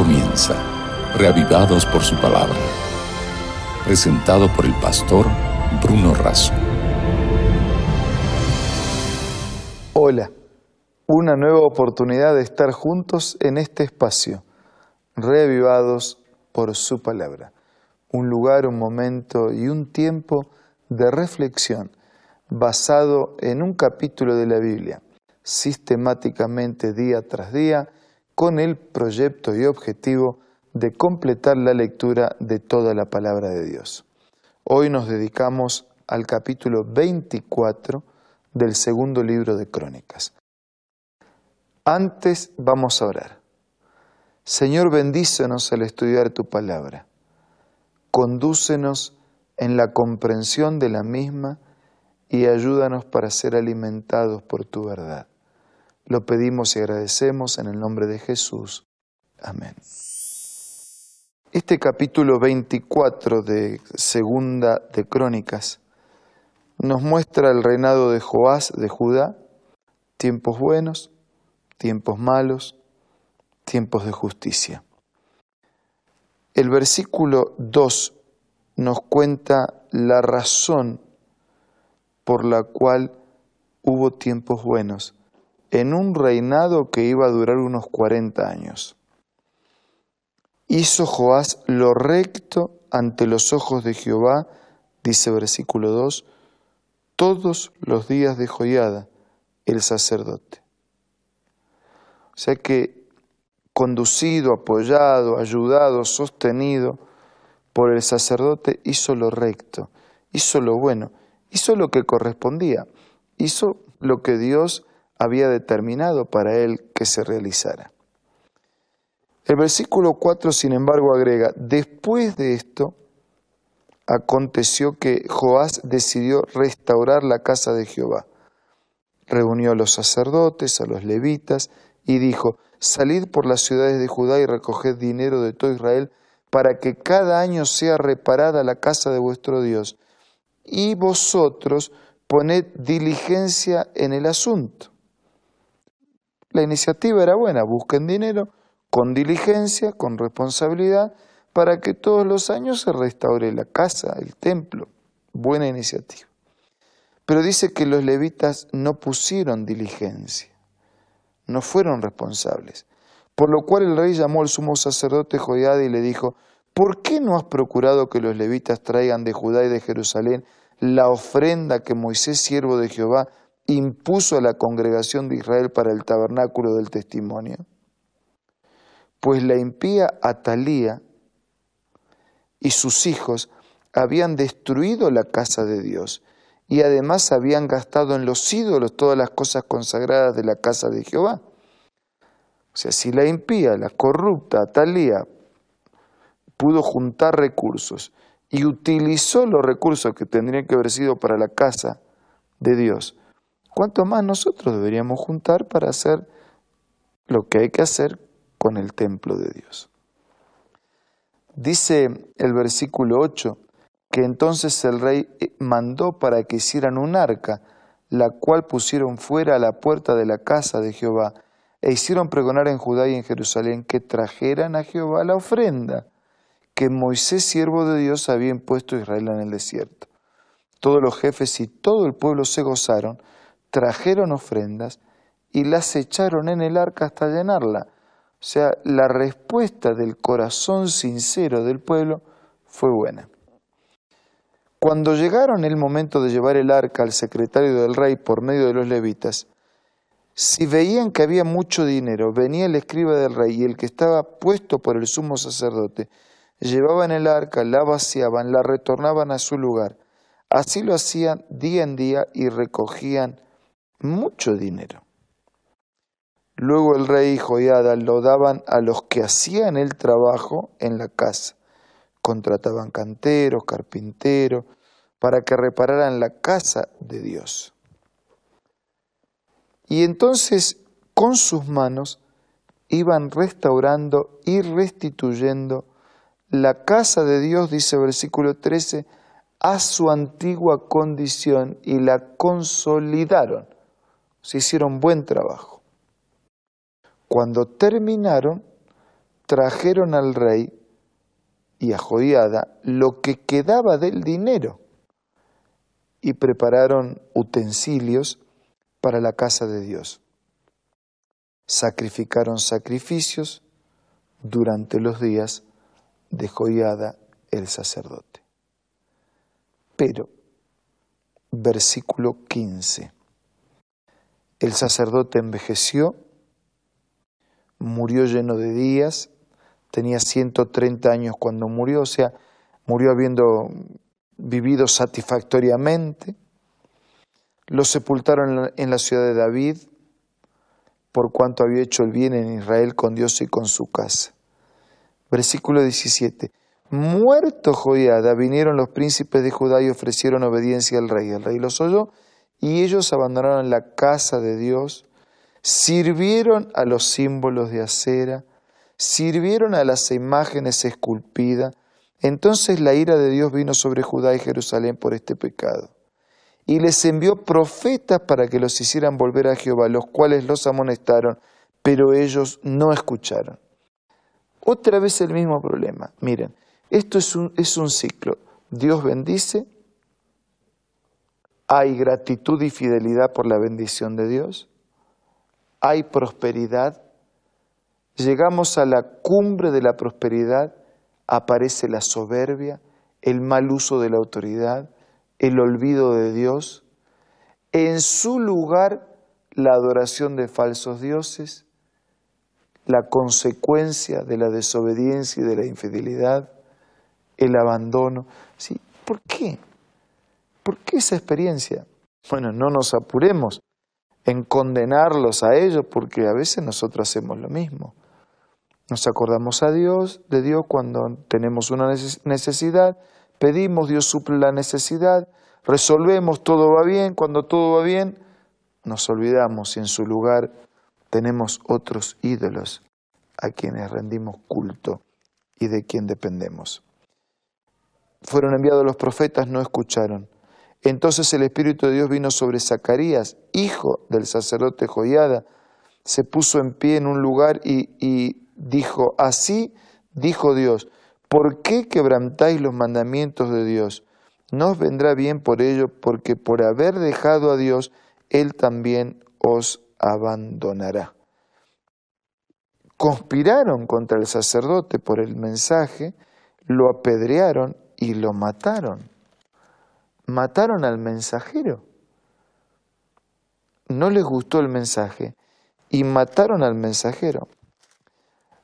comienza, reavivados por su palabra. Presentado por el pastor Bruno Razo. Hola, una nueva oportunidad de estar juntos en este espacio, reavivados por su palabra. Un lugar, un momento y un tiempo de reflexión basado en un capítulo de la Biblia, sistemáticamente día tras día, con el proyecto y objetivo de completar la lectura de toda la palabra de Dios. Hoy nos dedicamos al capítulo 24 del segundo libro de Crónicas. Antes vamos a orar. Señor, bendícenos al estudiar tu palabra. Condúcenos en la comprensión de la misma y ayúdanos para ser alimentados por tu verdad. Lo pedimos y agradecemos en el nombre de Jesús. Amén. Este capítulo 24 de Segunda de Crónicas nos muestra el reinado de Joás de Judá, tiempos buenos, tiempos malos, tiempos de justicia. El versículo 2 nos cuenta la razón por la cual hubo tiempos buenos en un reinado que iba a durar unos 40 años. Hizo Joás lo recto ante los ojos de Jehová, dice versículo 2, todos los días de Joiada, el sacerdote. O sea que conducido, apoyado, ayudado, sostenido por el sacerdote, hizo lo recto, hizo lo bueno, hizo lo que correspondía, hizo lo que Dios había determinado para él que se realizara. El versículo 4, sin embargo, agrega, después de esto, aconteció que Joás decidió restaurar la casa de Jehová. Reunió a los sacerdotes, a los levitas, y dijo, salid por las ciudades de Judá y recoged dinero de todo Israel, para que cada año sea reparada la casa de vuestro Dios, y vosotros poned diligencia en el asunto. La iniciativa era buena, busquen dinero con diligencia, con responsabilidad, para que todos los años se restaure la casa, el templo. Buena iniciativa. Pero dice que los levitas no pusieron diligencia, no fueron responsables. Por lo cual el rey llamó al sumo sacerdote Joiada y le dijo, ¿por qué no has procurado que los levitas traigan de Judá y de Jerusalén la ofrenda que Moisés, siervo de Jehová, impuso a la congregación de Israel para el tabernáculo del testimonio? Pues la impía Atalía y sus hijos habían destruido la casa de Dios y además habían gastado en los ídolos todas las cosas consagradas de la casa de Jehová. O sea, si la impía, la corrupta Atalía pudo juntar recursos y utilizó los recursos que tendrían que haber sido para la casa de Dios, ¿cuánto más nosotros deberíamos juntar para hacer lo que hay que hacer con el templo de Dios? Dice el versículo 8 que entonces el rey mandó para que hicieran un arca, la cual pusieron fuera a la puerta de la casa de Jehová, e hicieron pregonar en Judá y en Jerusalén que trajeran a Jehová la ofrenda que Moisés, siervo de Dios, había impuesto a Israel en el desierto. Todos los jefes y todo el pueblo se gozaron, trajeron ofrendas y las echaron en el arca hasta llenarla. O sea, la respuesta del corazón sincero del pueblo fue buena. Cuando llegaron el momento de llevar el arca al secretario del rey por medio de los levitas, si veían que había mucho dinero, venía el escriba del rey y el que estaba puesto por el sumo sacerdote, llevaban el arca, la vaciaban, la retornaban a su lugar. Así lo hacían día en día y recogían mucho dinero. Luego el rey y Joiada lo daban a los que hacían el trabajo en la casa. Contrataban canteros, carpinteros, para que repararan la casa de Dios. Y entonces con sus manos iban restaurando y restituyendo la casa de Dios, dice versículo 13, a su antigua condición y la consolidaron. Se hicieron buen trabajo. Cuando terminaron, trajeron al rey y a Jodiada lo que quedaba del dinero y prepararon utensilios para la casa de Dios. Sacrificaron sacrificios durante los días de Joiada el sacerdote. Pero, versículo 15, el sacerdote envejeció, murió lleno de días, tenía 130 años cuando murió, o sea, murió habiendo vivido satisfactoriamente. Lo sepultaron en la ciudad de David, por cuanto había hecho el bien en Israel con Dios y con su casa. Versículo 17. Muerto Joiada, vinieron los príncipes de Judá y ofrecieron obediencia al rey. El rey los oyó y ellos abandonaron la casa de Dios, sirvieron a los símbolos de acera, sirvieron a las imágenes esculpidas. Entonces la ira de Dios vino sobre Judá y Jerusalén por este pecado. Y les envió profetas para que los hicieran volver a Jehová, los cuales los amonestaron, pero ellos no escucharon. Otra vez el mismo problema. Miren, esto es un, es un ciclo. Dios bendice, hay gratitud y fidelidad por la bendición de Dios, hay prosperidad, llegamos a la cumbre de la prosperidad, aparece la soberbia, el mal uso de la autoridad, el olvido de Dios, en su lugar la adoración de falsos dioses, la consecuencia de la desobediencia y de la infidelidad, el abandono. ¿Sí? ¿Por qué? ¿Por qué esa experiencia? Bueno, no nos apuremos en condenarlos a ellos porque a veces nosotros hacemos lo mismo. Nos acordamos a Dios, de Dios cuando tenemos una necesidad, pedimos, Dios suple la necesidad, resolvemos, todo va bien, cuando todo va bien, nos olvidamos y en su lugar tenemos otros ídolos a quienes rendimos culto y de quien dependemos fueron enviados los profetas, no escucharon. Entonces el Espíritu de Dios vino sobre Zacarías, hijo del sacerdote Joiada, se puso en pie en un lugar y, y dijo, así dijo Dios, ¿por qué quebrantáis los mandamientos de Dios? No os vendrá bien por ello, porque por haber dejado a Dios, Él también os abandonará. Conspiraron contra el sacerdote por el mensaje, lo apedrearon y lo mataron. Mataron al mensajero. No les gustó el mensaje y mataron al mensajero.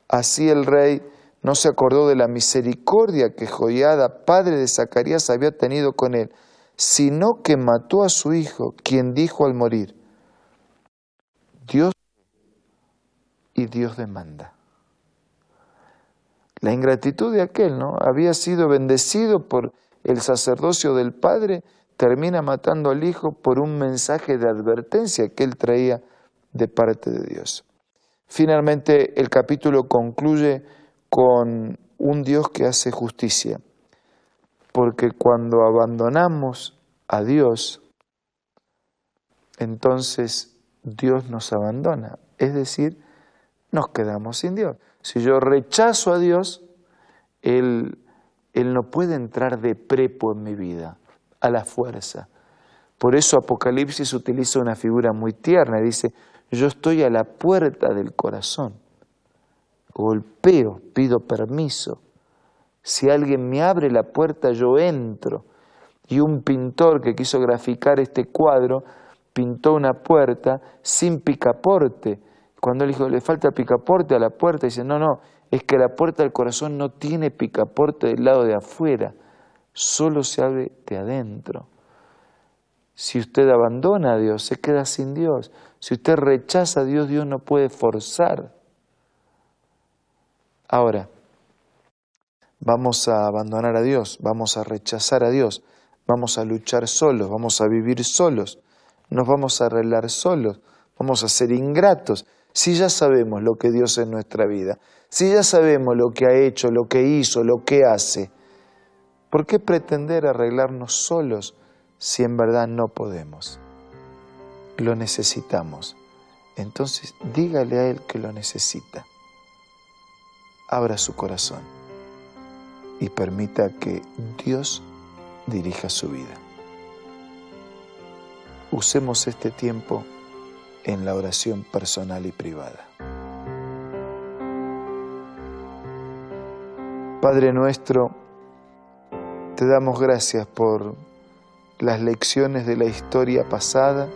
Así el rey no se acordó de la misericordia que Joiada, padre de Zacarías, había tenido con él, sino que mató a su hijo, quien dijo al morir, Dios y Dios demanda. La ingratitud de aquel, ¿no? Había sido bendecido por el sacerdocio del Padre, termina matando al Hijo por un mensaje de advertencia que él traía de parte de Dios. Finalmente, el capítulo concluye con un Dios que hace justicia, porque cuando abandonamos a Dios, entonces Dios nos abandona, es decir, nos quedamos sin Dios. Si yo rechazo a Dios, Él, Él no puede entrar de prepo en mi vida, a la fuerza. Por eso Apocalipsis utiliza una figura muy tierna, dice, yo estoy a la puerta del corazón, golpeo, pido permiso. Si alguien me abre la puerta, yo entro. Y un pintor que quiso graficar este cuadro pintó una puerta sin picaporte, cuando él dijo, le falta picaporte a la puerta, dice, no, no, es que la puerta del corazón no tiene picaporte del lado de afuera, solo se abre de adentro. Si usted abandona a Dios, se queda sin Dios. Si usted rechaza a Dios, Dios no puede forzar. Ahora, vamos a abandonar a Dios, vamos a rechazar a Dios, vamos a luchar solos, vamos a vivir solos, nos vamos a arreglar solos, vamos a ser ingratos, si ya sabemos lo que Dios es en nuestra vida, si ya sabemos lo que ha hecho, lo que hizo, lo que hace, ¿por qué pretender arreglarnos solos si en verdad no podemos? Lo necesitamos. Entonces dígale a Él que lo necesita. abra su corazón y permita que Dios dirija su vida. Usemos este tiempo en la oración personal y privada. Padre nuestro, te damos gracias por las lecciones de la historia pasada,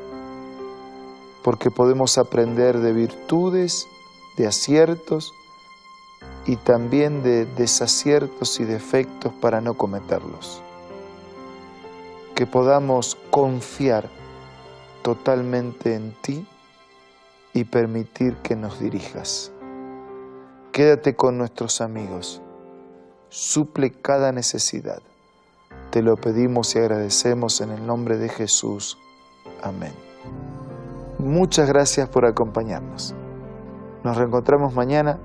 porque podemos aprender de virtudes, de aciertos y también de desaciertos y defectos para no cometerlos. Que podamos confiar totalmente en ti y permitir que nos dirijas. Quédate con nuestros amigos, suple cada necesidad. Te lo pedimos y agradecemos en el nombre de Jesús. Amén. Muchas gracias por acompañarnos. Nos reencontramos mañana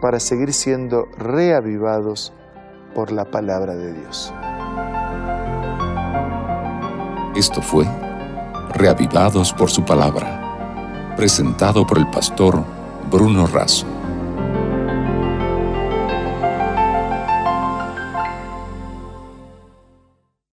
para seguir siendo reavivados por la palabra de Dios. Esto fue Reavivados por su palabra, presentado por el pastor Bruno Razo.